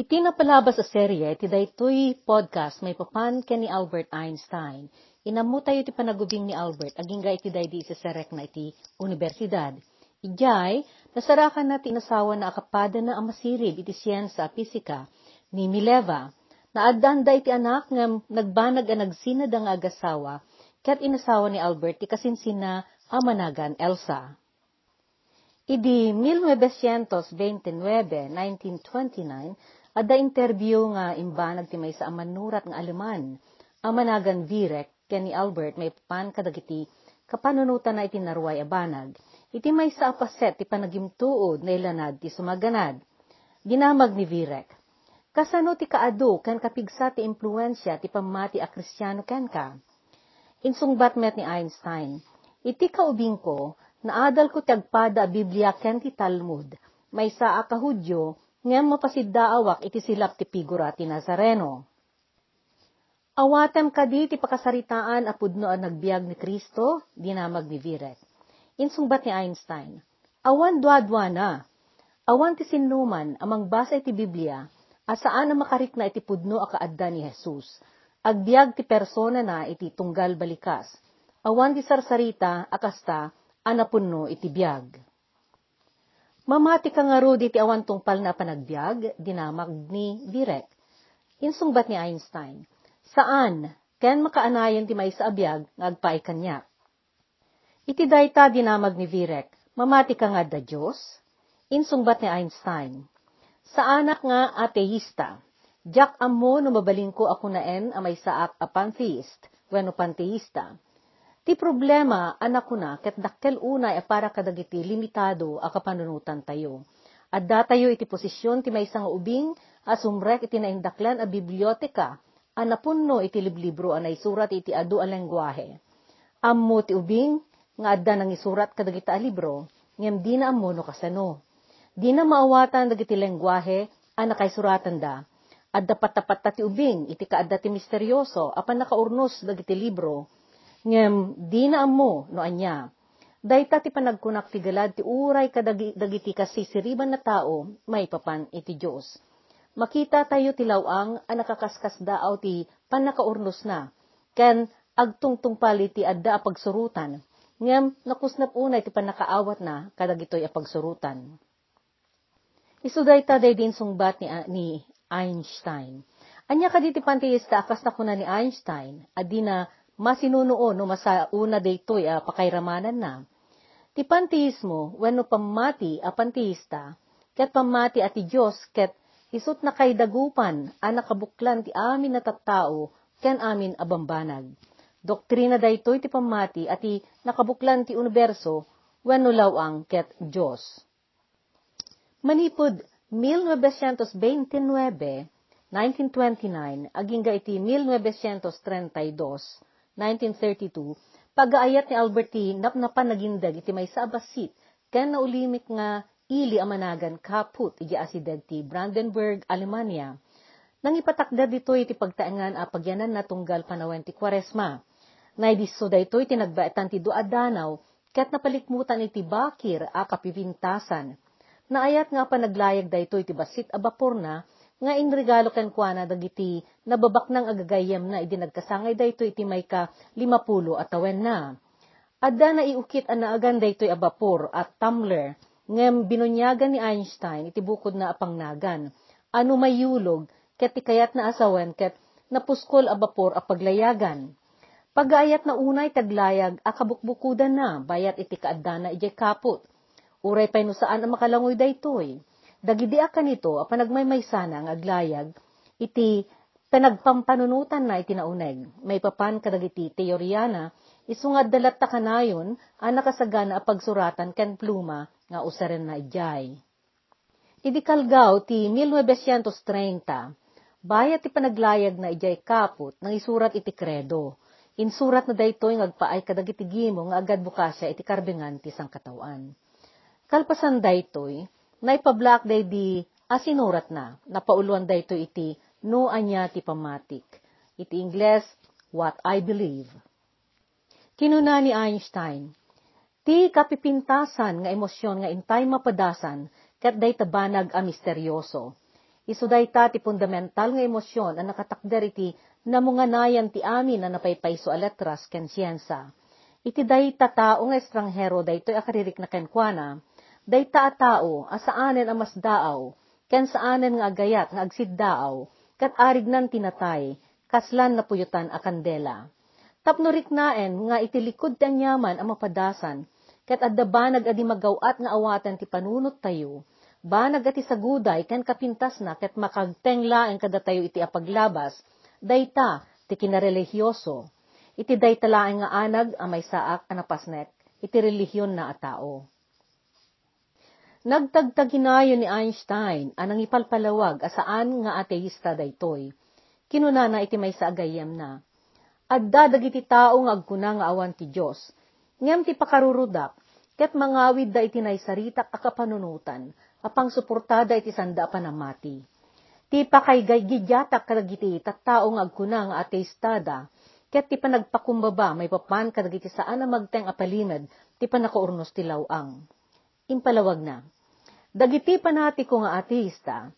Iti napalabas sa serye, ti daytoy podcast may papan ken ni Albert Einstein. Inamu tayo ti panagubing ni Albert, aging ga iti daydi sa serek na iti universidad. Ijay, nasarakan na tinasawa na akapada na amasirib iti siyensa pisika ni Mileva. Naadanda iti anak nga nagbanag a nagsinad ang agasawa, kat inasawa ni Albert ti kasinsina amanagan Elsa. Idi 1929, 1929, Ada interview nga imbanag ti may sa amanurat nga aleman, amanagan Virek, ken ni Albert may pan kadagiti, kapanunutan na iti narway abanag, iti may sa apaset ti panagimtuod na ilanad ti sumaganad. Ginamag ni Virek, kasano ti kaado ken kapigsa ti impluensya ti pamati a kristyano ken ka. Insungbat met ni Einstein, iti kaubing ko, naadal ko ti agpada a Biblia ken ti Talmud, may sa a ngem mapasiddaawak iti silap ti figura ti Nazareno. Awatem kadi ti pakasaritaan a pudno a nagbiag ni Kristo, dinamag ni Virek. Insungbat ni Einstein, awan duadwa na, awan ti sinuman amang basa iti Biblia, asaan na makarik na iti pudno a kaadda ni Jesus, agbiag ti persona na iti tunggal balikas, awan ti sarsarita akasta anapunno iti biag. Mamati ka nga rodi ti awan tungpal na panagbiag, dinamag ni Direk. Insungbat ni Einstein, saan, ken makaanayan ti may sa abiyag, ngagpay kanya. Iti dayta dinamag ni Virek, mamati ka nga da Diyos? Insungbat ni Einstein, sa anak nga ateista, Jack amo no mabaling ko ako na en amay saak a pantheist, weno pantheista Ti problema, anak ko na, ket dakkel unay a para kadagiti limitado a kapanunutan tayo. Adda tayo iti posisyon ti may nga ubing, asumrek iti naindaklan a biblioteka, anapunno iti liblibro anay surat iti adu a lengguahe. Ammo ti ubing, nga adda nang isurat kadagita a libro, ngem di na ammo no kasano. Di na maawatan dagiti lengguahe, anakay suratan da. Adda patapat ti ubing, iti kaadda ti misteryoso, apan nakaurnos dagiti libro, ngem di na amo no anya. Dayta ti panagkunak ti galad ti uray kadagi dagiti kasisiriban na tao may papan iti Dios. Makita tayo ti lawang a nakakaskas daaw ti panakaurnos na. Ken agtungtung pali ti adda a pagsurutan. Ngem nakusnap unay ti panakaawat na kadagitoy a pagsurutan. Isuday ta day din sungbat ni, ni Einstein. Anya kaditi panteista akas na kuna ni Einstein, adi na masinunoon no masauna daytoy a pakairamanan na. Ti panteismo, wenno pamati a panteista, ket pamati ati Diyos, ket isut na kay dagupan, a nakabuklan ti amin na tattao, ken amin abambanag. Doktrina daytoy ti pamati ati nakabuklan ti universo, wenno lawang ket Diyos. Manipod 1929, 1929, aging ga iti 1932, 1932, pag-aayat ni Alberti napnapan nagindag iti may sa abasit, ken naulimik nga ili amanagan kaput iti asideg ti Brandenburg, Alemania. Nang ipatakda dito iti pagtaengan a pagyanan na tunggal panawen ti Kwaresma. Naidiso da ito iti nagbaetan ti duadanaw, ket napalikmutan iti bakir a kapipintasan. Naayat nga pa naglayag da ito iti basit a bapor na, nga inregalo ken kuana dagiti nababak nang agagayam na idi nagkasangay dayto iti may ka limapulo at awen na. Adda na iukit an naagan dayto abapor at tumbler ngem binunyagan ni Einstein iti bukod na apangnagan. Ano mayulog ket kayat na asawen ket napuskol a bapor a paglayagan. Pagayat na unay taglayag a kabukbukudan na bayat iti kaadda na ijay kaput. Uray pay no saan ang makalangoy daytoy Dagidi kanito, apanagmaymay sana nga aglayag, iti panagpampanunutan na iti nauneg. May papan kadagiti teoryana, isungad dalat ta kanayon, ang nakasagana a pagsuratan ken pluma, nga usaren na ijay. Idi kalgaw ti 1930, bayat ti panaglayag na ijay kaput, nang isurat iti kredo. Insurat na daytoy ngagpaay kadagiti gimo nga agad bukasya iti karbingan ti sangkatawan. Kalpasan daytoy, naipablak day di asinurat na, napauluan day to iti no anya ti pamatik. Iti Ingles, what I believe. Kinuna ni Einstein, ti kapipintasan nga emosyon nga intay mapadasan kat day tabanag a misteryoso. Isu dayta ti fundamental nga emosyon ang nakatakder iti namunganayan ti amin na napaypayso a letras ken siyensa. Iti dayta tao nga estranghero daytoy akaririk na kenkwana, dayta tao asaanen a mas daaw, ken saanen nga agayat nga agsiddaaw, kat arig nan tinatay, kaslan na puyutan a kandela. Tapnurik naen nga itilikod ti anyaman ang mapadasan, ket adda banag adi magawat nga awatan ti panunot tayo, banag ati saguday ken kapintas na ket makagtenglaeng kada tayo iti apaglabas, dayta ti kinarelihiyoso. Iti dayta laeng nga anag a may saak a napasnek, iti relihiyon na a tao. Nagtagtaginayo ni Einstein anang ipalpalawag asaan nga ateista daytoy. Kinunana iti may saagayam na. Adda dagiti tao nga agkuna nga awan ti Dios. Ngem ti pakarurudak ket mangawid da iti naysaritak a kapanunutan apang suportada iti sanda panamati. Ti pakay gidyatak kadagiti tattao nga agkuna nga ateistada ket ti panagpakumbaba may papan kadagiti saan na magteng apalimed ti panakaurnos ti lawang impalawag na. Dagiti panati ko nga ateista,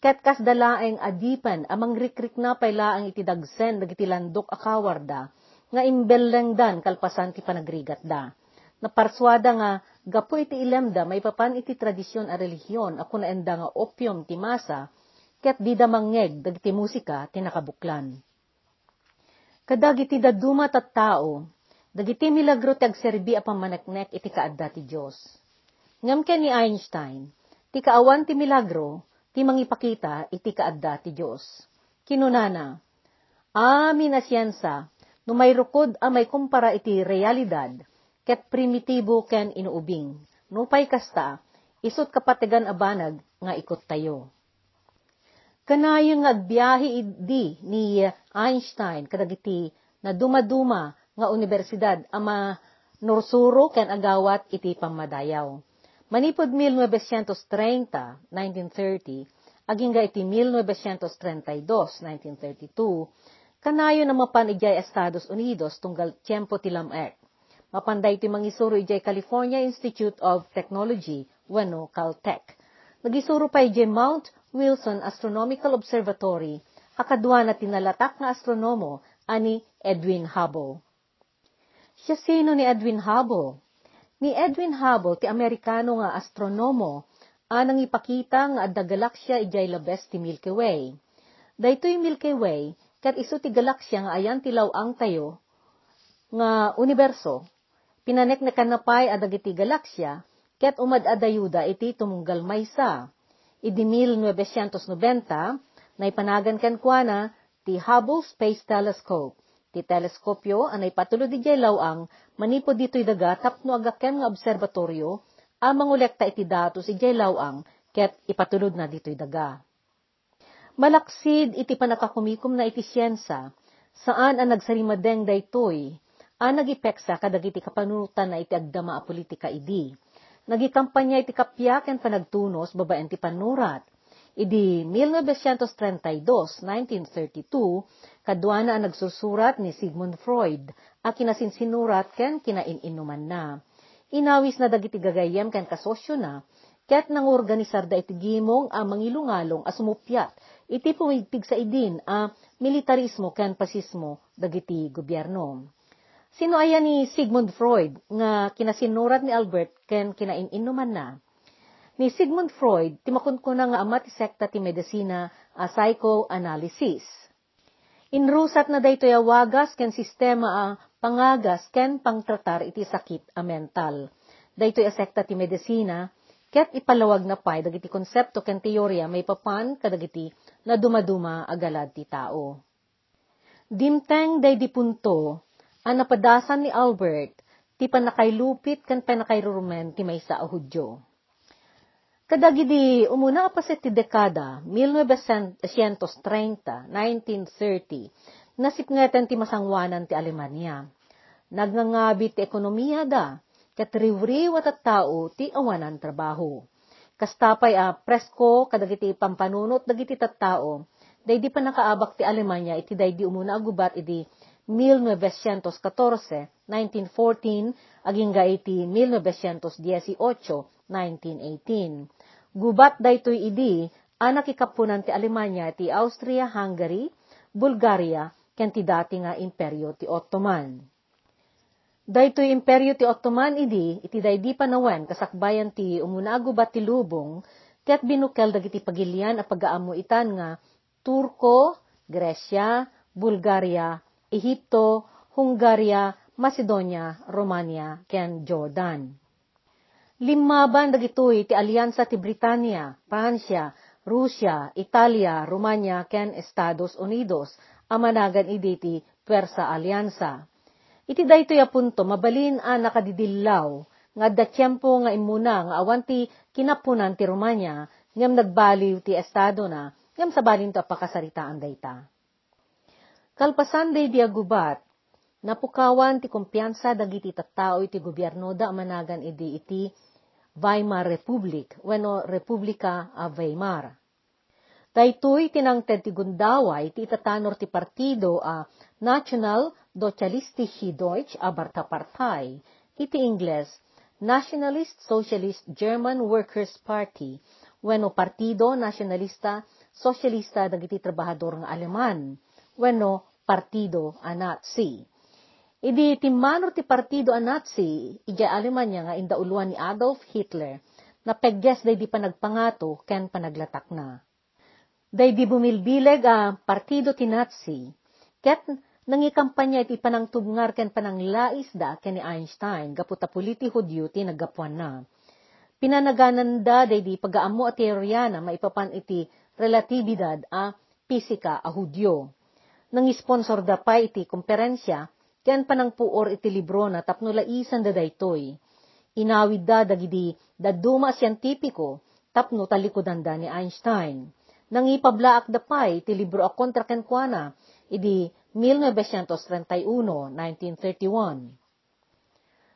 ket kas dalaeng adipan amang rikrik na paylaang iti dagsen dagiti landok akawarda, nga imbellengdan kalpasan ti panagrigat da. Naparswada nga, gapo iti ilemda may papan iti tradisyon a relihiyon ako naenda nga opium ti masa, ket di da mangeg dagiti musika ti nakabuklan. Kadagiti daduma tat tao, dagiti milagro ti agserbi a pamaneknek iti kaadda ti Diyos Ngam ken ni Einstein, ti kaawan ti milagro, ti mangipakita iti kaadda ti Dios. Kinunana, amin a siyensa, no may rukod a may kumpara iti realidad, ket primitibo ken inuubing, no pay kasta, isot kapatigan a banag nga ikot tayo. Kanayon nga agbiyahe idi ni Einstein kadagiti na dumaduma nga universidad ama nursuro ken agawat iti pamadayaw Manipod 1930, 1930, aging ga iti 1932, 1932, kanayo na mapan ijay Estados Unidos tunggal tiempo tilamek. Mapanday iti mangisuro ijay California Institute of Technology, wano Caltech. Nagisuro pa ijay Mount Wilson Astronomical Observatory, akadwa na tinalatak nga astronomo ani Edwin Hubble. Siya sino ni Edwin Hubble? Ni Edwin Hubble, ti Amerikano nga astronomo, anang ipakita nga adda galaksya ijay labes ti Milky Way. Daytoy Milky Way, kat iso ti galaksya nga ayan ti ang tayo, nga universo, pinanek na kanapay adagiti galaksya, ket umad adayuda iti tumunggal maysa. Idi 1990, na ipanagan kan kuana ti Hubble Space Telescope Ti teleskopyo anay patulo di jay lawang manipo dito'y daga tapno agakem nga observatoryo ang mangulekta iti datos ijay lawang ket ipatulod na dito'y daga. Malaksid iti panakakumikom na iti siyensa saan ang nagsarimadeng daytoy ang nagipeksa kadagiti kapanunutan na iti agdama a politika idi. Nagikampanya iti kapya ken panagtunos babaen ti panurat Idi 1932, 1932, kadwana ang nagsusurat ni Sigmund Freud, a kinasinsinurat ken kinaininuman na. Inawis na dagiti gagayem ken kasosyo na, ket nang organisar da iti gimong a mangilungalong a sumupyat, iti pumigpig sa idin a militarismo ken pasismo dagiti gobyerno. Sino ayan ni Sigmund Freud nga kinasinurat ni Albert ken kinaininuman na? Ni Sigmund Freud, timakunkuna nga ama sekta ti medisina a psychoanalysis. Inrusat na daytoy awagas ken sistema a pangagas ken pangtratar iti sakit a mental. Daytoy a sekta ti medisina ket ipalawag na pay dagiti konsepto ken teorya may papan kadagiti na dumaduma agalad ti tao. Dimteng day di punto, ang napadasan ni Albert, ti panakaylupit kan panakayrurumen ti maysa a Hudyo. Kadagidi umuna pa sa ti dekada 1930, 1930, nasipngetan ti masangwanan ti Alemanya. Nagngangabi ti ekonomiya da, ket riwriw at tao ti awanan trabaho. Kastapay a presko kadagiti pampanunot dagiti tattao, daydi pa nakaabak ti Alemanya iti daydi umuna agubat iti 1914, 1914, aging iti 1918, 1918 Gubat daytoy idi, anak ikapunan ti Alemanya ti Austria-Hungary, Bulgaria, ken ti dati nga imperyo ti Ottoman. Daytoy imperyo ti Ottoman idi, iti daydi panawen kasakbayan ti umunago ba ti lubong, ket binukel dagiti pagilian a pagaamo itan nga Turko, Gresya, Bulgaria, Ehipto, Hungaria, Macedonia, Romania, ken Jordan. Limaban dagitoy ti alyansa ti Britanya, Pransya, Rusya, Italia, Romania, ken Estados Unidos, amanagan idi ti Pwersa Alyansa. Iti daytoy apunto mabalin a nakadidillaw, nga da tiyempo nga imuna nga awan ti kinapunan ti Romanya, ngam nagbaliw ti Estado na, ngam sabalin to apakasaritaan dayta. Kalpasan day diagubat, napukawan ti kumpiyansa dagiti tattao iti gobyerno da amanagan idi iti Weimar Republic, weno Republika a Weimar. Daytoy tinangted ti gundaway ti itatanor ti partido a National Sozialistische Deutsch Abarta Partei, iti Ingles, Nationalist Socialist German Workers Party, weno Partido Nacionalista Socialista dagiti trabahador nga Aleman, weno Partido a Nazi. Idi timmanor ti partido a Nazi, ija Alemanya nga indauluan ni Adolf Hitler, na pegges day di panagpangato ken panaglatak na. Day di bumilbileg a partido ti Nazi, ket nangikampanya iti panangtubngar ken pananglais da ken ni Einstein, gaputa puliti Hudyo ti naggapuan na. Pinanaganan da day di pagaamo a teorya na maipapan iti relatibidad a pisika a Hudyo. Nang-sponsor da pa iti komperensya, Ken panangpuor iti libro na tapno laisan da daytoy. Inawid da dagidi daduma siyentipiko tapno talikodan da ni Einstein. Nang ipablaak da pay iti libro a kontra kenkwana idi 1931, 1931.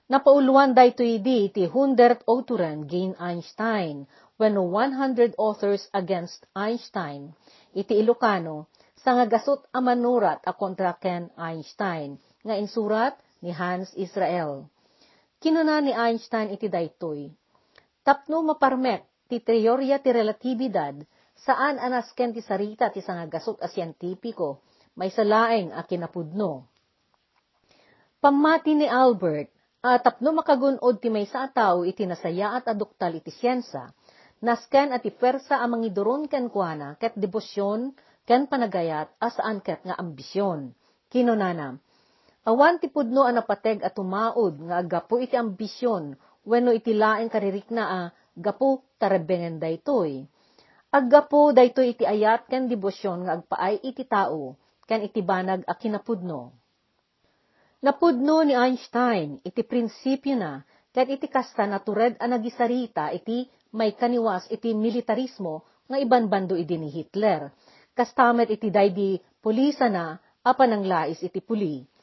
Napauluan daytoy idi iti 100 autoren gain Einstein when 100 authors against Einstein iti Ilocano sa nga gasot a manurat a kontra ken Einstein nga insurat ni Hans Israel. Kinuna ni Einstein iti daytoy. Tapno maparmek ti teorya ti relatibidad saan anasken ti sarita ti sangagasot a siyentipiko may salaeng a kinapudno. Pamati ni Albert, at tapno makagunod ti may sa tao iti nasaya at aduktal iti siyensa, nasken at ipersa amang iduron ken kuana ket debosyon ken panagayat asaan ket nga ambisyon. Kinunana, Awan ti pudno a napateg at tumaod nga agapo iti ambisyon wenno iti laeng karirikna a gapo tarebengen daytoy. Aggapo daytoy iti ayat ken debosyon nga agpaay iti tao ken iti banag a kinapudno. Napudno ni Einstein iti prinsipyo na ket iti kasta natured a nagisarita iti may kaniwas iti militarismo nga iban bando idi ni Hitler. Kastamet iti daydi pulisa na apan ang lais iti puli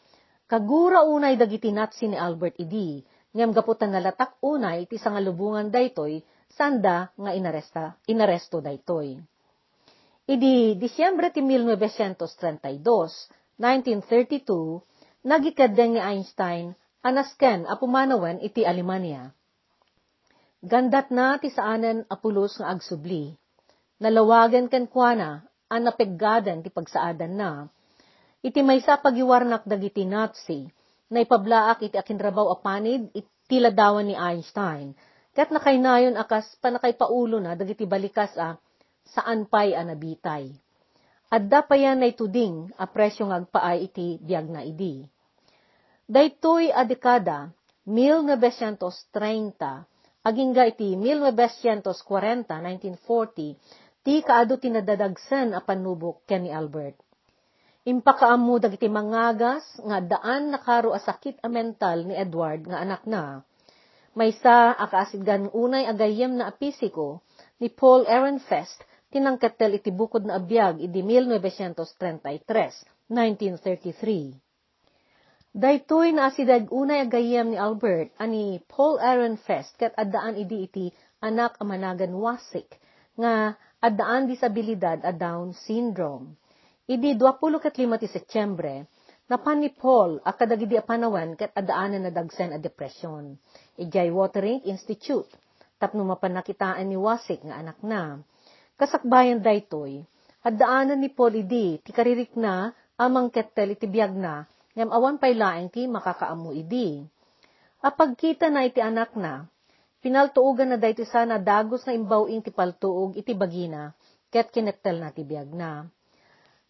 Kagura unay dagiti natsi ni Albert Idi, ngem gaputan nalatak unay ti sangalubungan daytoy, sanda nga inaresta, inaresto daytoy. Idi Disyembre ti 1932, 1932, nagikadeng ni Einstein anasken a pumanawen iti Alemania. Gandat na ti saanen apulos nga agsubli. Nalawagan ken kuana, an napeggadan ti pagsaadan na, Iti may sa pagiwarnak dagiti Nazi, na ipablaak iti akinrabaw apanid iti ladawan ni Einstein. Kat nakaynayon akas panakay paulo na dagiti balikas a saan pay anabitay. Adda pa yan na ituding a presyo ngagpaay iti biyag na idi. Daytoy a dekada, 1930, agingga iti 1940, 1940, ti kaado tinadadagsan a panubok ken ni Albert. Impakaammo dagiti mangagas nga daan nakaro a sakit a mental ni Edward nga anak na. Maysa akaasigan unay agayem na apisiko ni Paul Ehrenfest tinangketel iti bukod na abiyag idi 1933, 1933. Daytoy na asidag unay agayem ni Albert ani Paul Ehrenfest ket addaan idi iti anak a managan wasik nga addaan disabilidad a Down syndrome Idi 25 ti Setyembre, napan ni Paul a kadagidi a panawan ket adaanan na dagsen a depresyon. Ijay Watering Institute, tapno mapan nakitaan ni Wasik nga anak na. Kasakbayan daytoy, at daanan ni Paul idi, ti karirik na, amang kettel iti biyag na, ngam awan pay laeng ti makakaamu idi. Apag kita na iti anak na, pinaltuugan na dayto sana dagos na imbawing ti paltuog iti bagina, ket kinettel na ti biyag na.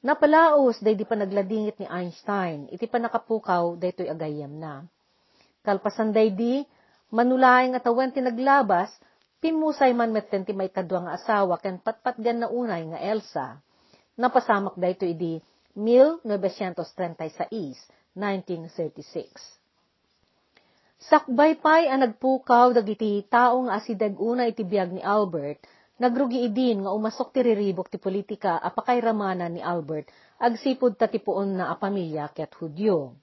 Napalaos day di pa nagladingit ni Einstein, iti pa nakapukaw daytoy agayam na. Kalpasan day di, manulaing at awan ti naglabas, pimusay man metten ti may kadwa nga asawa ken patpatgan na unay nga Elsa. Napasamak dayto idi 1936, 1936. Sakbay pay ang nagpukaw dagiti tao nga asidag una iti biyag ni Albert, nagrugi idin nga umasok ti riribok ti politika apakay ramana ni Albert agsipod ta tipuon na a pamilya ket Hudyo.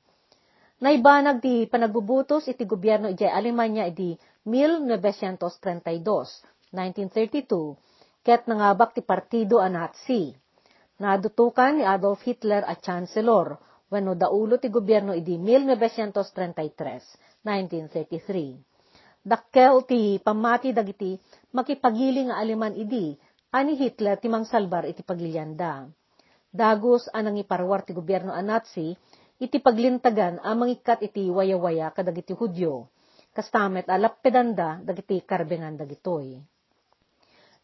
Naibanag ti panagbubutos iti gobyerno iti Alemanya iti 1932, 1932, ket nangabak ti partido a Nazi. Nadutukan ni Adolf Hitler at Chancellor, wano daulo ti gobyerno idi 1933, 1933. Dakkel ti pamati dagiti makipagili nga aleman idi, ani Hitler ti mangsalbar iti paglilyanda. Dagos anang iparwar ti gobyerno a Nazi, iti paglintagan amang ikat iti waya-waya kadagiti Hudyo, kastamet alap pedanda dagiti karbengan dagitoy.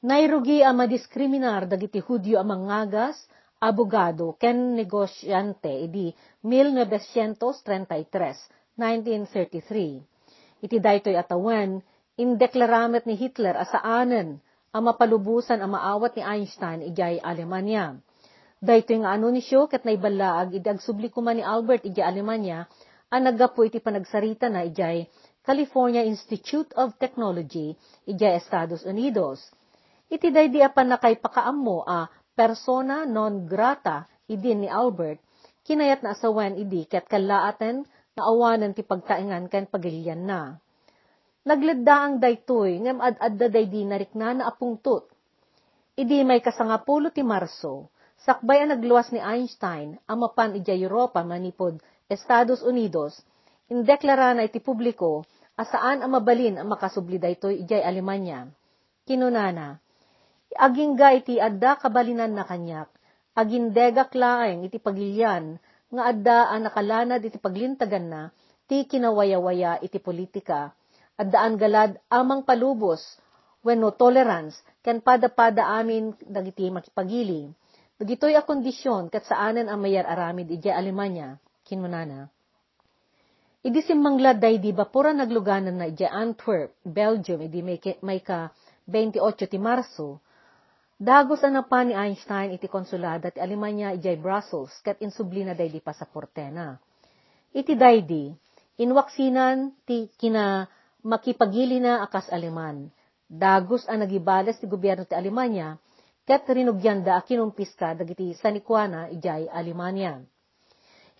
Nairugi ang madiskriminar dagiti Hudyo amang ngagas, abogado, ken negosyante, idi 1933, 1933. Iti daytoy atawan, indeklaramet ni Hitler asaanen ang mapalubusan ang maawat ni Einstein ijay Alemanya. Daytoy nga ano ni siyo ket naibalaag iti agsubli ni Albert ijay Alemanya, ang naggapo iti panagsarita na ijay California Institute of Technology ijay Estados Unidos iti daydi apan nakay pakaammo a persona non grata idin ni Albert, kinayat na asawan idi ket kalaaten na awanan ti pagtaingan ken pagilian na. Nagledda ang daytoy ngem ad-adda daydi narikna na apungtot. Idi may kasangapulo ti Marso, sakbay ang nagluwas ni Einstein ang mapan ija Europa manipod Estados Unidos, indeklara na iti publiko asaan ang mabalin ang makasubli daytoy ijay Alemanya. Kinunana, agingga iti adda kabalinan na kanyak, agindegak laeng iti pagilyan, nga adda ang nakalanad iti paglintagan na, ti kinawaya-waya iti politika, addaan galad amang palubos, wenno tolerance, ken pada-pada amin dagiti makipagili. Dagitoy a kondisyon kat saanan ang mayar aramid iti Alemanya, kinunana. Idi simanglad day di bapura nagluganan na iti Antwerp, Belgium, idi may, may ka 28 ti Marso, Dagos ana pa ni Einstein iti konsulada ti Alemanya ijay Brussels ket insubli na daydi pasaporte na. Iti daydi, inwaksinan ti kina makipagili na akas Aleman. Dagos ang nagibales ti gobyerno ti Alemanya ket rinugyanda kinumpis ka dagiti sanikwana ijay Alemanya.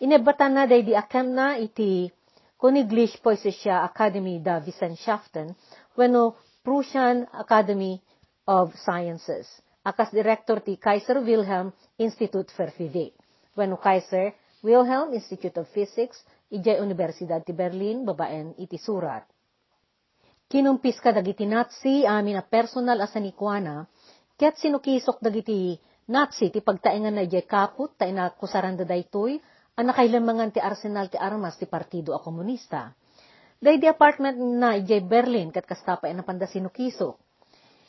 Inebatan na daydi akem na iti Koniglish Poesia Academy da Wissenschaften wenno Prussian Academy of Sciences akas director ti Kaiser Wilhelm Institute für Physik. Wano Kaiser Wilhelm Institute of Physics, ijay Universidad ti Berlin, babaen iti surat. Kinumpis ka dagiti Nazi amin a personal asanikwana, ket sinukisok dagiti Nazi ti pagtaengan na ijay kaput, ta ina kusaranda daytoy, ang nakailamangan ti arsenal ti armas ti Partido a Komunista. Day di apartment na ijay Berlin kat kastapa ina panda sinukisok.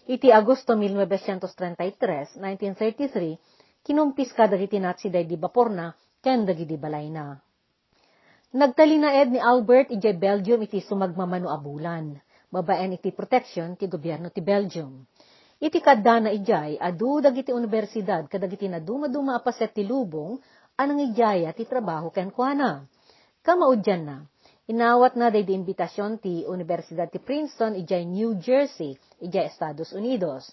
Iti Agosto 1933, 1933, kinumpis ka dagiti Nazi day di baporna, ken dagiti balay na. Nagtali na ed ni Albert iti Belgium iti sumagmamano abulan. Babaen iti protection ti gobyerno ti Belgium. Iti kadda na ijay, adu dagiti universidad kadagiti na dumaduma apaset ti lubong, anang ijaya ti trabaho ken kuana. Kamaudyan na, Inawat na day di imbitasyon ti Universidad ti Princeton ijay New Jersey, ijay Estados Unidos.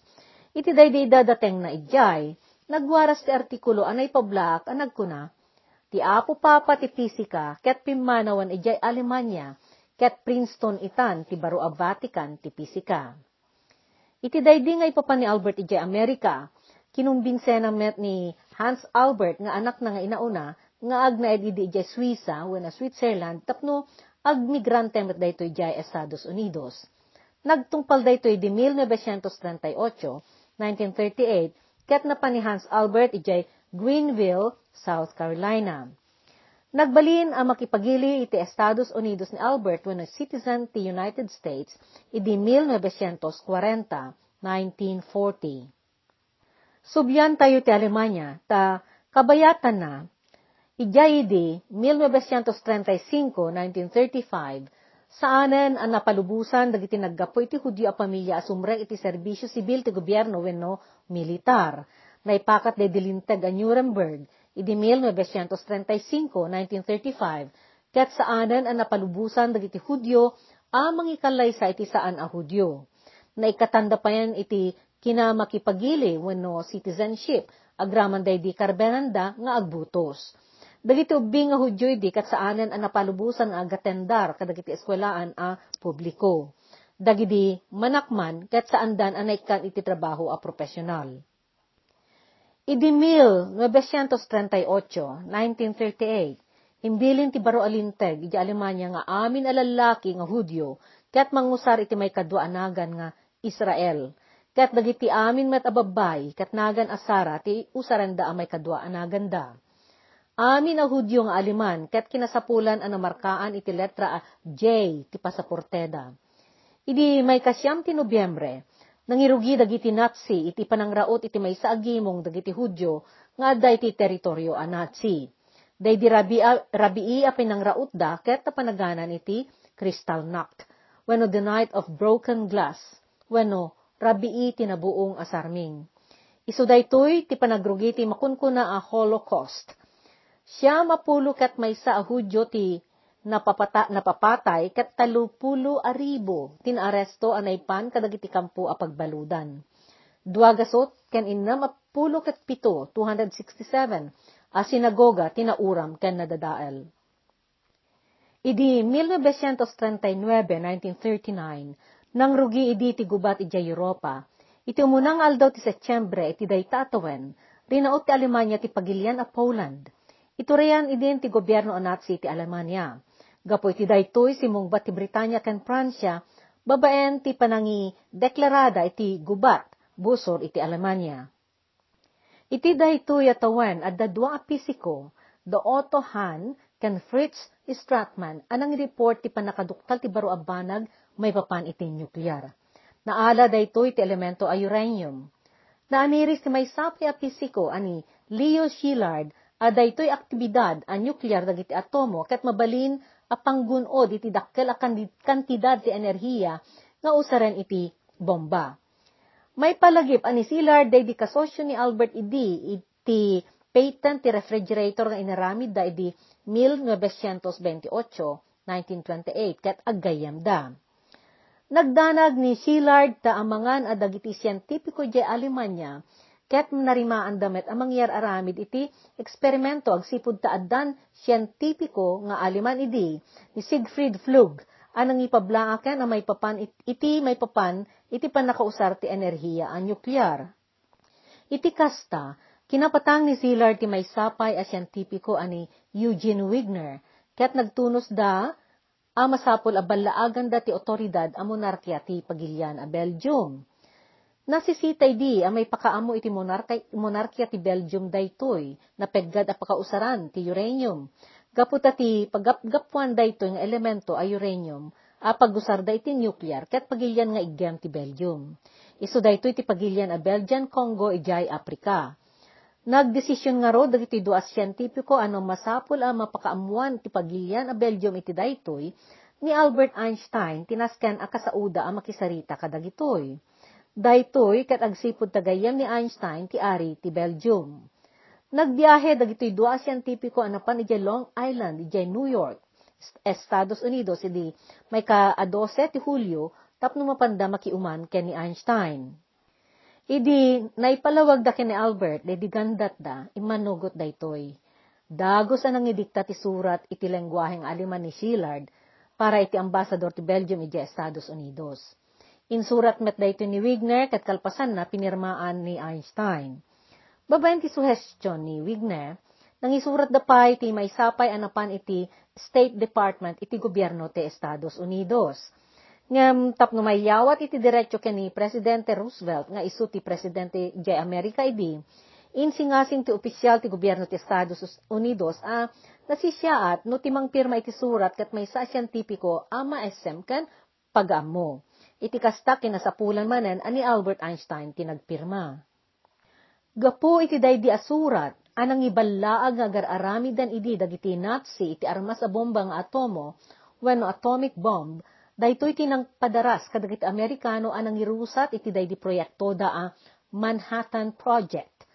Iti day di dadateng na ijay, nagwaras ti artikulo anay pablak ang nagkuna, ti apo papa ti pisika, ket pimanawan ijay Alemanya, ket Princeton itan ti baro a Vatican ti pisika. Iti day di nga ipapa ni Albert ijay Amerika, kinumbinse met ni Hans Albert nga anak na nga inauna, nga ag na edi ijay Suiza, wena Switzerland, tapno ag migrante met daytoy ijay Estados Unidos. Nagtungpal daytoy di 1938, 1938, ket napan ni Hans Albert ijay Greenville, South Carolina. Nagbalin ang makipagili iti Estados Unidos ni Albert when a citizen ti United States idi 1940, 1940. Subyan tayo ti Alemanya, ta kabayatan na, ijay idi 1935, 1935, saanen ang napalubusan dagiti naggapo iti Hudyo a pamilya asumrek iti serbisyo sibil ti gobyerno wenno militar. Naipakat de dilintag a Nuremberg, idi 1935, 1935, ket saanen ang napalubusan dagiti Hudyo a mangikalay sa iti saan a Hudyo. Naikatanda pa yan iti kinamakipagili wenno citizenship, agraman day di karbenanda nga agbutos Dagiti ubing nga hudyo di kat saanan ang napalubusan nga agatendar kadagiti eskwelaan a publiko. Dagidi manakman kat saandan anay kan iti trabaho a profesional. Idi 1938, 1938, imbilin ti baro alinteg iti Alemanya nga amin alalaki nga hudyo kat mangusar iti may kadwa anagan nga Israel. Kat dagiti amin met ababay kat nagan asara ti usaranda a may kadwa anaganda Amin a hudyo nga aliman, ket kinasapulan ang namarkaan iti letra J, ti pasaporteda. Idi may kasyam ti Nobyembre, nangirugi dagiti Nazi iti panangraot iti may saagimong dagiti hudyo nga adda iti teritoryo a Nazi. Day di rabi rabii a pinangraot da ket panaganan iti Kristallnacht, wenno the night of broken glass, wenno rabii tinabuong asarming. Isu daytoy ti panagrugi ti makunkuna a Holocaust, siya mapulo kat may sa ahudyo ti napapata, napapatay kat talupulo aribo tinaresto anay pan kadagiti kampo a pagbaludan. Duagasot ken innam apulo kat pito, 267, a sinagoga tinauram ken nadadael. Idi 1939, 1939, nang rugi idi ti gubat iti Europa, iti umunang aldaw ti Setyembre iti daytatawen, rinaot ti Alemanya ti pagilian a Poland, Iturayan idin ti gobyerno o Nazi ti Alemanya. Gapoy ti daytoy si mungbat ti Britanya ken Pransya, babaen ti panangi deklarada iti gubat, busor iti Alemanya. Iti daytoy atawan adda dua apisiko, do Otto Hahn ken Fritz Stratman anang report ti panakaduktal ti baro abanag may papan iti nuklear. Naala daytoy ti elemento a uranium. Naaniris ti may sapi a pisiko ani Leo Szilard Aday ito'y aktibidad a nuklear dagiti atomo ket mabalin a panggunod iti dakkel a kantidad ti enerhiya nga usaren iti bomba. May palagip ani Silar day di kasosyo ni Albert Idi iti patent ti refrigerator nga inaramid da idi 1928, 1928 ket aggayam da. Nagdanag ni Szilard ta amangan a dagiti siyentipiko di Alemanya Ket narimaan damet ang mangyar aramid iti eksperimento agsipud taaddan siyentipiko nga aliman idi ni Siegfried Flug anang ipablaaken a may papan iti may papan iti panakausar ti enerhiya a nuklear. Iti kasta, kinapatang ni Szilard ti may sapay a siyentipiko ani Eugene Wigner, ket nagtunos da a masapol a balaagan da ti otoridad a monarkya ti pagilyan a Belgium. Nasisitay di a may pakaamo iti monarkya, monarkya ti Belgium daytoy, na peggad a pakausaran ti uranium. Gaputa ti paggapgapuan daytoy nga elemento ay uranium, a pagusar da iti nuclear, ket pagilyan nga igyam ti Belgium. Iso daytoy ti pagilyan a Belgian Congo ijay Africa. Nagdesisyon nga ro dagiti duas siyentipiko ano masapul a mapakaamuan ti pagilyan a Belgium iti daytoy, ni Albert Einstein tinasken a kasauda a makisarita kadagitoy. Daytoy ket agsipud tagayam ni Einstein ti ari ti Belgium. Nagbiyahe dagitoy dua siyentipiko anapan iti Long Island iti New York, Estados Unidos idi may ka-12 ti Hulyo tapno mapanda makiuman ken ni Einstein. Idi naipalawag da ken ni Albert dedi gandat da imanugot daytoy. Dagos anang idikta ti surat iti lengguaheng aliman ni Szilard para iti ambasador ti Belgium iti Estados Unidos. Insurat met dayto ni Wigner kat kalpasan na pinirmaan ni Einstein. Babayan ti suhestyon ni Wigner, nang isurat da pay ti may sapay anapan iti State Department iti gobyerno ti Estados Unidos. ngem tapno mayawat iti diretso ni Presidente Roosevelt nga isu ti Presidente J. America idi, insingasing ti opisyal ti gobyerno ti Estados Unidos a nasisyaat no timang pirma iti surat kat may sa siyentipiko ama SM kan pagamo. Iti kasta kinasapulan manen ani Albert Einstein tinagpirma. Gapo iti daydi asurat, anang ibalaag nga agararamidan idi dagiti Nazi iti armas a bomba nga atomo, wenno atomic bomb, Daytoy tinang padaras kadagiti Amerikano anang irusat iti daydi proyekto da a Manhattan Project.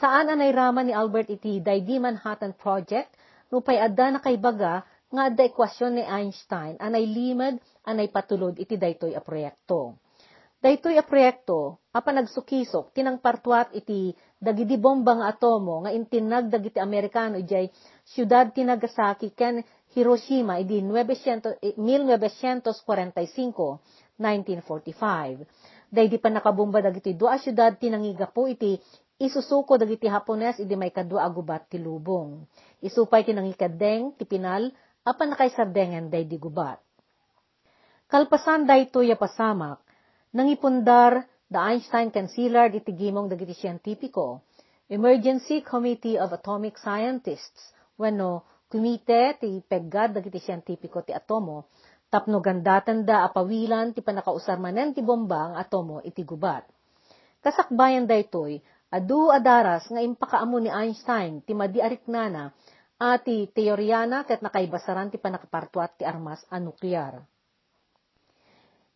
Saan anay raman ni Albert iti daydi Manhattan Project no pay adda na kay baga nga adda ekwasyon ni Einstein anay limad anay patulod iti daytoy a proyekto. Daytoy a proyekto apan nagsukisok tinang partuat iti dagiti bomba nga atomo nga intinag dagiti Amerikano ijay siyudad ti Nagasaki ken Hiroshima idi 900, 1945, 1945. Dahil pa nakabumba dagiti dua syudad tinangiga po iti isusuko dagiti Hapones idi may kadua agubat ti lubong. Isupay tinangikadeng ti Pinal apan nakaisardengen day di gubat. Kalpasan dayto ya pasamak, nangipundar the Einstein Concealer iti gimong dagiti siyentipiko, Emergency Committee of Atomic Scientists, wenno Kumite ti peggad dagiti siyentipiko ti atomo, tapno gandatan da apawilan ti panakausarmanen ti bomba ang atomo iti gubat. Kasakbayan daytoy, adu adaras nga impakaamo ni Einstein ti madi ariknana at ti teoryana ket nakaibasaran ti panakapartuat ti armas a nuklear.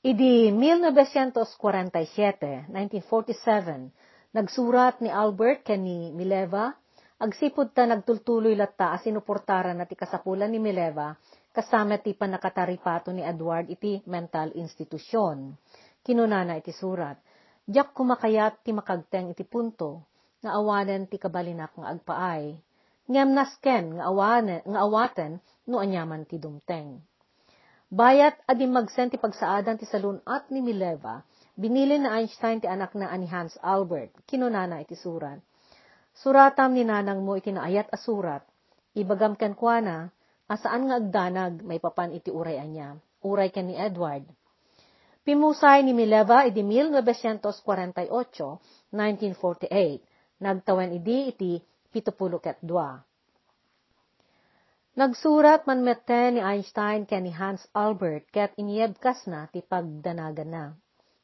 Idi 1947, 1947, nagsurat ni Albert ken ni Mileva Agsipod ta nagtultuloy latta as sinuportaran na ti kasapulan ni Mileva kasama ti panakataripato ni Edward iti mental institusyon. Kinunana iti surat. Diyak kumakayat ti makagteng iti punto nga awanen ti kabalinak nga agpaay. Ngem nasken nga awanen nga awaten no anyaman ti dumteng. Bayat adi magsen ti pagsaadan ti salunat ni Mileva, binili na Einstein ti anak na ani Hans Albert. Kinunana iti surat Suratam ni nanang mo iti naayat a surat. Ibagam ken kuana, asaan nga agdanag may papan iti uray anya. Uray ken ni Edward. Pimusay ni Mileva iti 1948, 1948. Nagtawan idi iti pitupulo ket dua. Nagsurat man mette ni Einstein ken ni Hans Albert ket iniyebkas na ti pagdanagan na.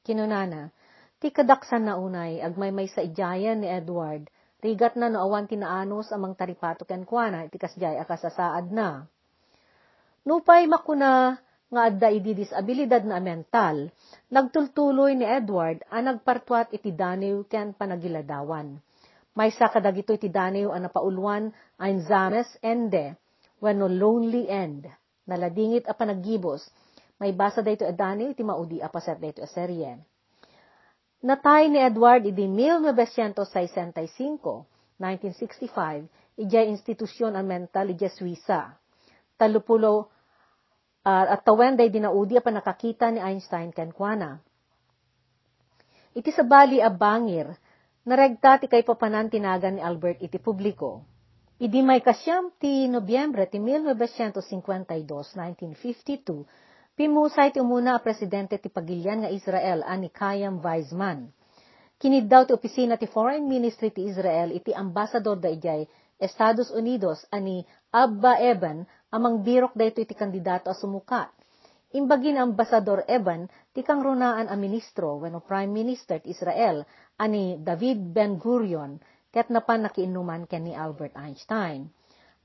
Kinunana, ti kadaksan na unay agmay may sa ijayan ni Edward Rigat na no awan tinaanos amang taripato ken kuana iti kasjay akasasaad na. Nupay makuna nga adda idi disabilidad na mental, nagtultuloy ni Edward ang nagpartuat iti daniw ken panagiladawan. May sa kadagito iti daniw ang napaulwan ein zames ende, when no lonely end, naladingit a panagibos, may basa dayto a daniw iti maudi a paset dayto a serye. Natay ni Edward idi 1965, 1965, ijay institusyon ang mental ijay Suiza. Talupulo uh, at tawenday dinaudi pa nakakita ni Einstein kenkwana. Iti sa bali a bangir, naregta ti kay papanan tinagan ni Albert iti publiko. Idi may kasyam ti Nobyembre ti 1952, 1952, Pimusay ti umuna a presidente ti pagilyan nga Israel ani Kayam Weizmann. Kinid daw ti opisina ti Foreign Ministry ti Israel iti ambasador da ijay Estados Unidos ani Abba Eban amang birok dayto iti kandidato a sumukat. Imbagin ambasador Eban ti kang runaan a ministro wenno Prime Minister ti Israel ani David Ben-Gurion ket napan nakiinuman ken ni Albert Einstein.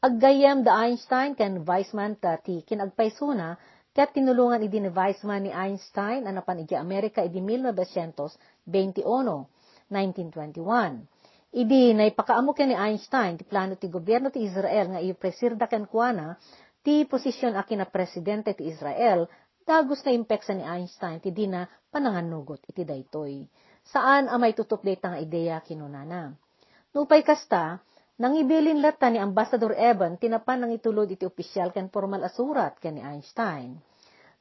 Aggayem da Einstein ken Weizmann ta ti kinagpaysuna Ket tinulungan idi ni Weizmann ni Einstein anapan iti Amerika idi 1921, 1921. Idi naipakaamo ken ni Einstein ti plano ti gobyerno ti Israel nga ipresirda ken kuana ti posisyon akin na presidente ti Israel dagos na impeksa ni Einstein ti dina pananganugot iti daytoy. Saan a may tutup dayta nga ideya kinunana. Nupay kasta, nang ibilin lata ni Ambassador Evan, tinapan nang itulod iti opisyal ken formal asurat ken ni Einstein.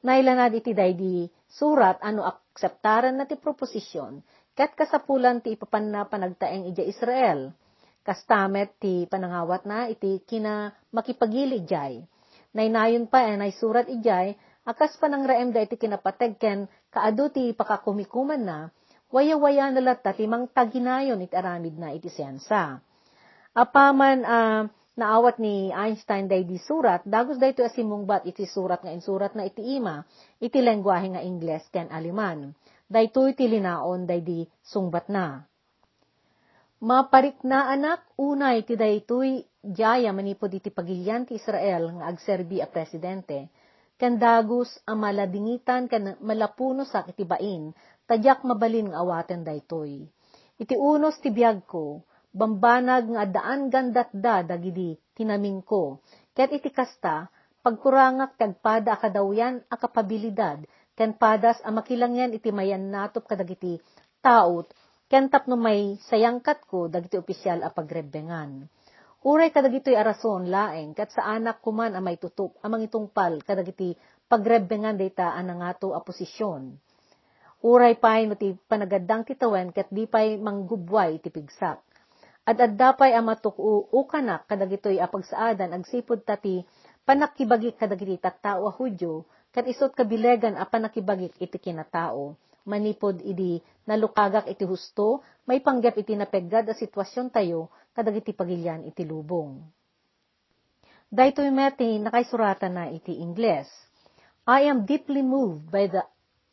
Nailanad iti daydi surat ano akseptaran na ti proposisyon, ket kasapulan ti ipapan na panagtaeng ija Israel. Kastamet ti panangawat na iti kina makipagili jay. Nainayon pa ay surat ijay, akas pa ng raem da iti kinapateg ken kaadu ti pakakumikuman na, waya-waya na latta timang taginayon iti aramid na iti siyansa. Apaman uh, naawat ni Einstein day di surat, dagos day ito asimungbat iti surat nga insurat na iti ima, iti lengguwahe nga Ingles ken Aliman. Daytoy ti linaon day di sungbat na. Maparik na anak, unay ti daytoy jaya manipod iti pagilyan ti Israel nga agserbi a presidente, kan dagus a maladingitan kan malapuno sa iti bain, tadyak mabalin nga awaten daytoy. Iti unos ti biyag ko, bambanag nga daan gandat da dagidi tinaming ko, ket iti kasta, pagkurangak tagpada akadawyan a kapabilidad, ken padas a makilangyan iti mayan natop kadagiti taot ken tapno may sayangkat ko dagiti opisyal a pagrebbengan. Uray kadagitoy arason laeng kat sa anak kuman a may tutup amang itungpal kadagiti pagrebbengan data anangato a posisyon. Uray pay no ti panagaddang titawen kat di pay manggubway ti pigsak. At addapay a matuku ukanak kadagitoy a pagsaadan agsipod tati panakibagik kadagiti tattao a Hudyo kat isot kabilegan a panakibagik iti kinatao manipod idi nalukagak iti husto, may panggap iti napeggad a sitwasyon tayo, kadag iti pagilyan iti lubong. Daytoy meti nakaisuratan na iti Ingles. I am deeply moved by the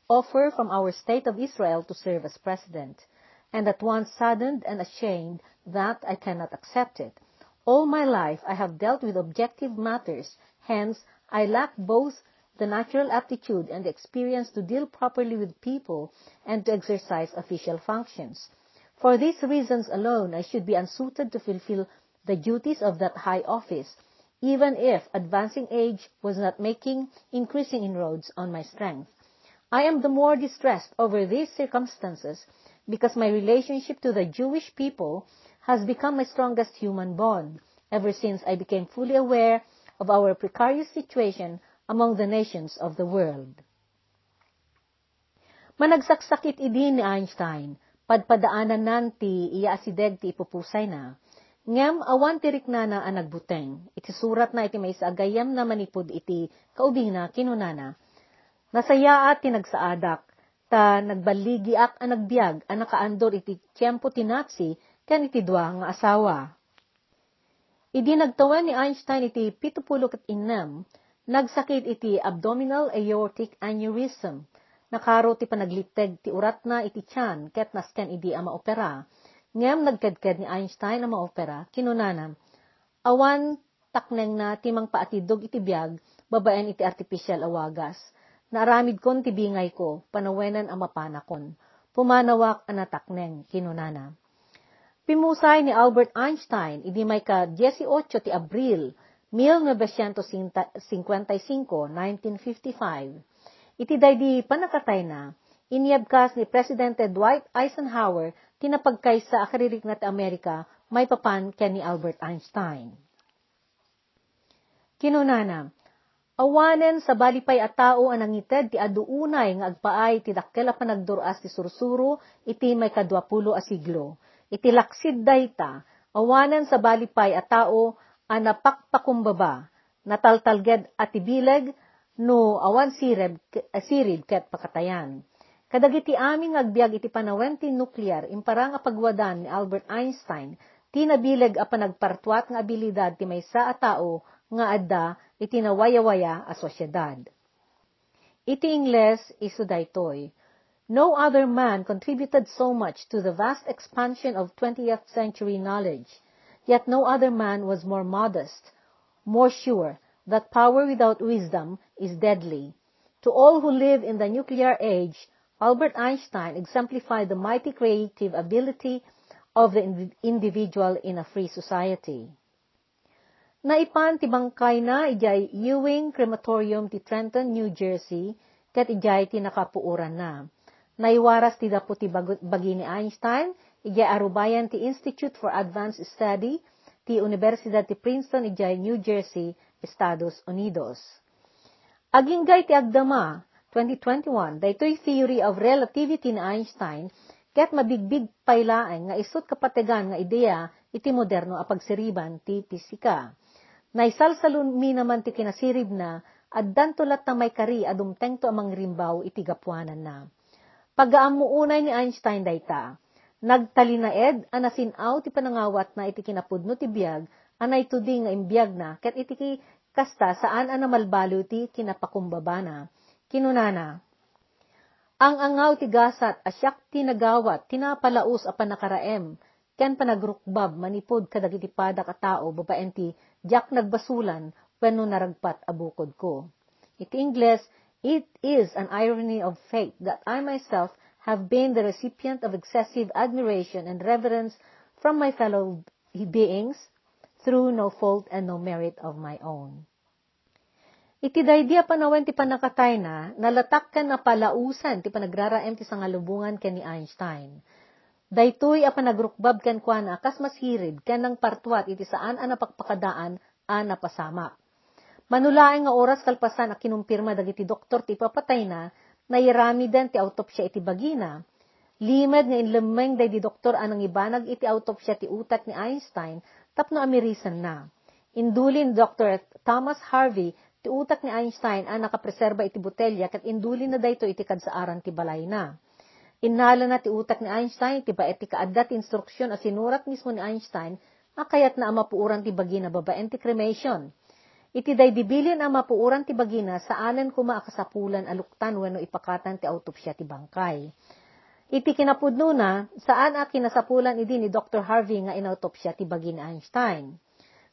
offer from our state of Israel to serve as president, and at once saddened and ashamed that I cannot accept it. All my life I have dealt with objective matters, hence I lack both the natural aptitude and the experience to deal properly with people and to exercise official functions. For these reasons alone, I should be unsuited to fulfill the duties of that high office, even if advancing age was not making increasing inroads on my strength. I am the more distressed over these circumstances because my relationship to the Jewish people has become my strongest human bond ever since I became fully aware of our precarious situation among the nations of the world. Managsaksakit idi ni Einstein, padpadaanan nan ti iya asideg ti ipupusay na, ngem awan tirik na na anagbuteng, iti surat na iti may agayam na manipod iti kaubing na kinunana, nasaya at tinagsaadak, ta nagbaligiak ang nagbiag ang nakaandor iti tiyempo ti Nazi ken iti dua nga asawa. Idi nagtawan ni Einstein iti pitupulo kat innem, Nagsakit iti abdominal aortic aneurysm. Nakaro ti panagliteg ti urat na iti tiyan ket nasken idi ama opera. Ngem nagkedked ni Einstein ama opera, kinunana, awan takneng na timang paatidog iti biyag, babaen iti artificial awagas. Naaramid kon ti bingay ko, panawenan ang mapana kon. Pumanawak ang natakneng, kinunana. Pimusay ni Albert Einstein, idi may ka 18 ti Abril, 1955, 1955, iti di panakatay na, inyabkas ni Presidente Dwight Eisenhower tinapagkaysa akaririk na Amerika may papan ken ni Albert Einstein. Kinunana, awanen sa balipay a tao ang nangited ti aduunay nga agpaay ti dakkel a panagduras ti sursuro iti may kadwapulo a siglo. Iti laksid dayta, awanen sa balipay a tao anapakpakumbaba, nataltalged at ibileg, no awan sireb, sirib ket pakatayan. Kadagiti aming agbyag iti panawenti nuklear, imparang apagwadan ni Albert Einstein, tinabileg a panagpartuat nga abilidad ti maysa a tao nga adda iti nawaya-waya a sosyedad. Iti Ingles iso daytoy, No other man contributed so much to the vast expansion of 20th century knowledge Yet no other man was more modest, more sure that power without wisdom is deadly. To all who live in the nuclear age, Albert Einstein exemplified the mighty creative ability of the individual in a free society. Naipan ti bangkay na ijay Ewing Crematorium ti Trenton, New Jersey, ket ijay ti nakapuuran na. Naiwaras ti dapo ti bagi ni Einstein, ijay arubayan ti Institute for Advanced Study ti Universidad ti Princeton ijay New Jersey, Estados Unidos. Aginggay ti agdama 2021 daytoy theory of relativity ni Einstein ket mabigbig paylaeng nga isut kapategan nga ideya iti moderno a pagsiriban ti pisika. Naisalsalun mi naman ti kinasirib na addan tulat na may kari adumteng to amang rimbaw iti gapwanan na. Pagaam ni Einstein dayta, nagtalinaed anasinaw ti panangawat na iti kinapudno ti biyag, anay tudi nga imbiyag na, ket iti kasta saan ana malbalo ti kinapakumbabana. Kinunana, ang angaw ti gasat asyak ti nagawat, tinapalaos a panakaraem, ken panagrukbab manipod kadagiti padak a tao babaen ti jak nagbasulan wenno naragpat abukod ko. Iti Ingles, it is an irony of fate that I myself have been the recipient of excessive admiration and reverence from my fellow beings through no fault and no merit of my own. Iti daydi panawen ti panakatay na, nalatak kan na palausan ti panagraraem ti sangalubungan ken ni Einstein. Daytoy a panagrukbab ken kuana kas mashirid ken nang partuat iti saan a napakpakadaan a napasamak. Manulaeng nga oras kalpasan a kinumpirma dagiti doktor ti papatay na, nairami den ti autopsya iti bagina. Limed nga inlemeng day di doktor anang ibanag iti autopsya ti utak ni Einstein, tapno amirisan na. Indulin Dr. Thomas Harvey ti utak ni Einstein ang nakapreserba iti botelya kat indulin na dayto iti kadsaaran ti balay na. Inala na ti utak ni Einstein, ti baet ti kaadat instruksyon a sinurat mismo ni Einstein, akayat na amapuuran ti bagina babaen ti cremation. Iti day dibilin ang mapuuran ti bagina saanan kuma akasapulan aluktan wano ipakatan ti autopsya ti bangkay. Iti kinapudno na, saan a kinasapulan idi ni Dr. Harvey nga inautopsya ti bagina Einstein.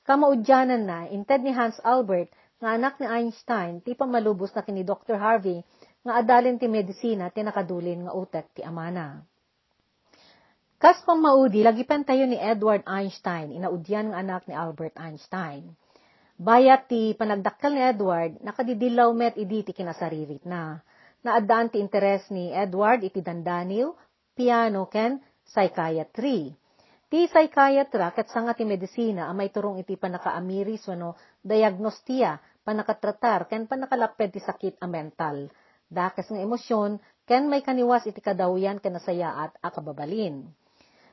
Kamaudyanan na, inted ni Hans Albert, nga anak ni Einstein, ti pamalubos na kini Dr. Harvey, nga adalin ti medisina ti nakadulin nga utek ti amana. Kas pamaudi, lagi tayo ni Edward Einstein, inaudyan nga anak ni Albert Einstein. Bayat ti panagdakkel ni Edward, nakadidilaw met idi ti kinasaririt na. Naadaan ti interes ni Edward iti dandaniw, piano ken psychiatry. Ti psychiatra ket sanga ti medisina amay turong iti panakaamiris wano diagnostia, panakatratar ken panakalaped ti sakit a mental Dakas nga emosyon, ken may kaniwas iti kadawyan ken nasaya at akababalin.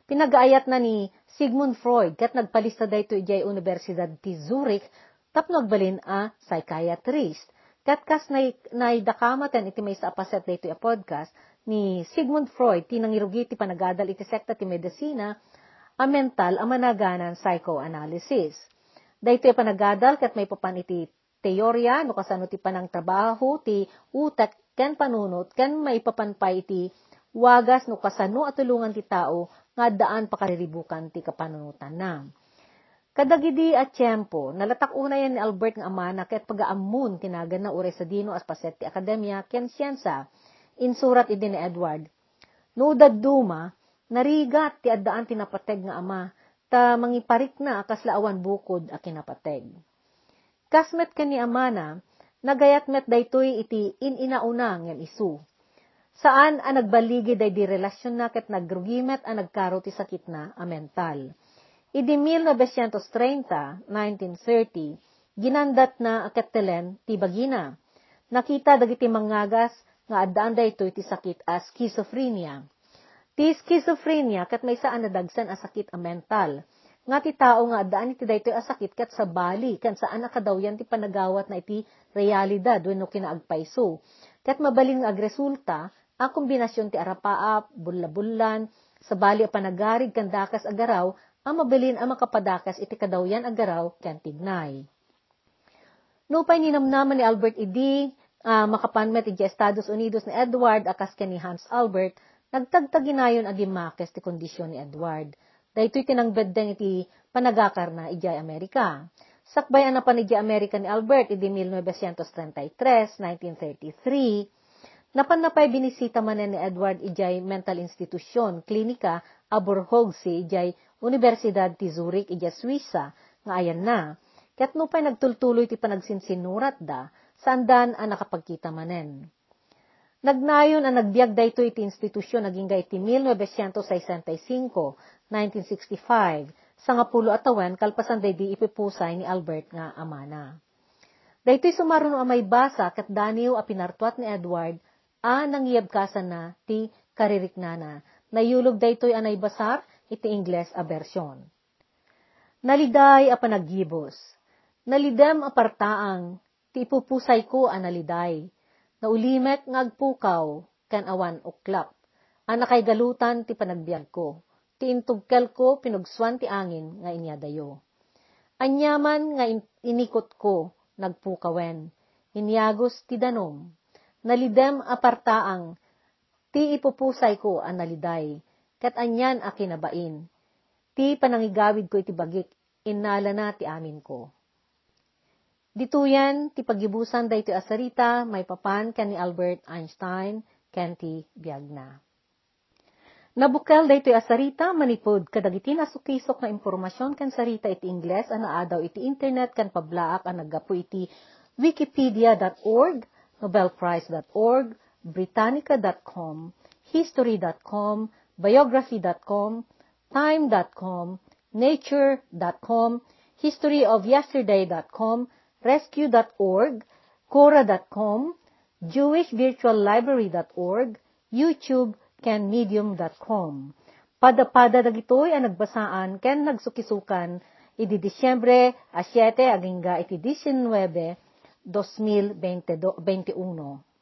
Pinagaayat na ni Sigmund Freud ket nagpalista dayto ijay Universidad ti Zurich tapno agbalin a psychiatrist. Kat kas nay, nay dakamaten iti may sa apaset dayto a podcast ni Sigmund Freud ti nangirugi ti panagadal iti sekta ti medisina a mental a managanan psychoanalysis. Dayto panagadal ket may papan iti teorya no kasano ti panang trabaho ti utak ken panunot ken maipapanpay ti wagas no kasano at tulungan ti tao nga daan pakariribukan ti kapanunutan na. Kadagidi at tiyempo, nalatak una yan ni Albert nga amana ket pagaamun tinagan na ure sa dino as paset ti akademya ken siyensa, insurat idi ni Edward. Nudad duma, narigat ti addaan tinapateg nga ama, ta mangiparik na kaslaawan bukod a kinapateg. Kasmet ken ni amana, nagayat met daytoy iti ininauna ngem isu. Saan ang nagbaligi day di relasyon na ket nagrugimet ang nagkaro ti sakit na a mental. Idi 1930, 1930, ginandat na akatelen ti bagina. Nakita dagiti mangagas nga addaan daytoy ti sakit a schizophrenia. Ti schizophrenia ket may saan nadagsan a sakit a mental nga ti tao nga daan iti daytoy asakit kat sa bali kan saan nakadawyan ti panagawat na iti realidad wenno kinaagpayso. Kat mabaling agresulta a kombinasyon ti arapaap, bulla-bullan, sa bali a panagarig kan dakas agaraw, ang mabilin ang makapadakas iti kadawyan agaraw ken tignay. Nupay ninamnaman ni Albert Idi, uh, makapanmet iti Estados Unidos ni Edward akas ken ni Hans Albert, nagtagtaginayon agimakes ti kondisyon ni Edward Daytoy tinangbedden iti panagakar na ijay Amerika. Sakbayan na pa ni Amerika ni Albert iti 1933, 1933. Napanapay binisita man ni Edward ijay mental institusyon, klinika, Aborhogsi ijay Universidad ti Zurich ijay Suiza, nga ayan na. Ket no pa'y nagtultuloy ti panagsinsinurat da, sandan ang nakapagkita manen. Nagnayon ang nagbiag dayto iti institusyon naging iti 1965, 1965, sa nga pulo atawan kalpasan day di ipipusay ni Albert nga amana. Daytoy sumaruno a may basa kat daniw a pinartuat ni Edward a nangyabkasan na ti kaririknana. Nayulog daytoy anay basar iti Ingles a bersyon. Naliday a panagibos. Nalidem a partaang ti ipupusay ko analiday. Naulimek nga agpukaw, kan awan uklap. Anakay galutan ti panagbiag ko. Ti intugkel ko pinugsuan ti angin nga inyadayo. Anyaman nga inikot ko, nagpukawen. Inyagos ti danom. Nalidem apartaang, ti ipupusay ko analiday. Kat anyan a kinabain. Ti panangigawid ko iti bagik, inala na ti amin ko. Dituyan, ti pagibusan da iti asarita, may papan kan ni Albert Einstein, ken ti biagna. Nabukel da iti asarita, manipod kadagiti nasukisok na impormasyon kan sarita iti Ingles, ana adaw iti internet kan pablaak ang naggapu iti wikipedia.org, nobelprize.org, britannica.com, history.com, biography.com, time.com, nature.com, historyofyesterday.com, rescue.org, quora.com, jewishvirtuallibrary.org, YouTube, ken medium.com. Pada-pada dagitoy ang nagbasaan ken nagsukisukan idi Disyembre a 7 agingga iti 19, 2021.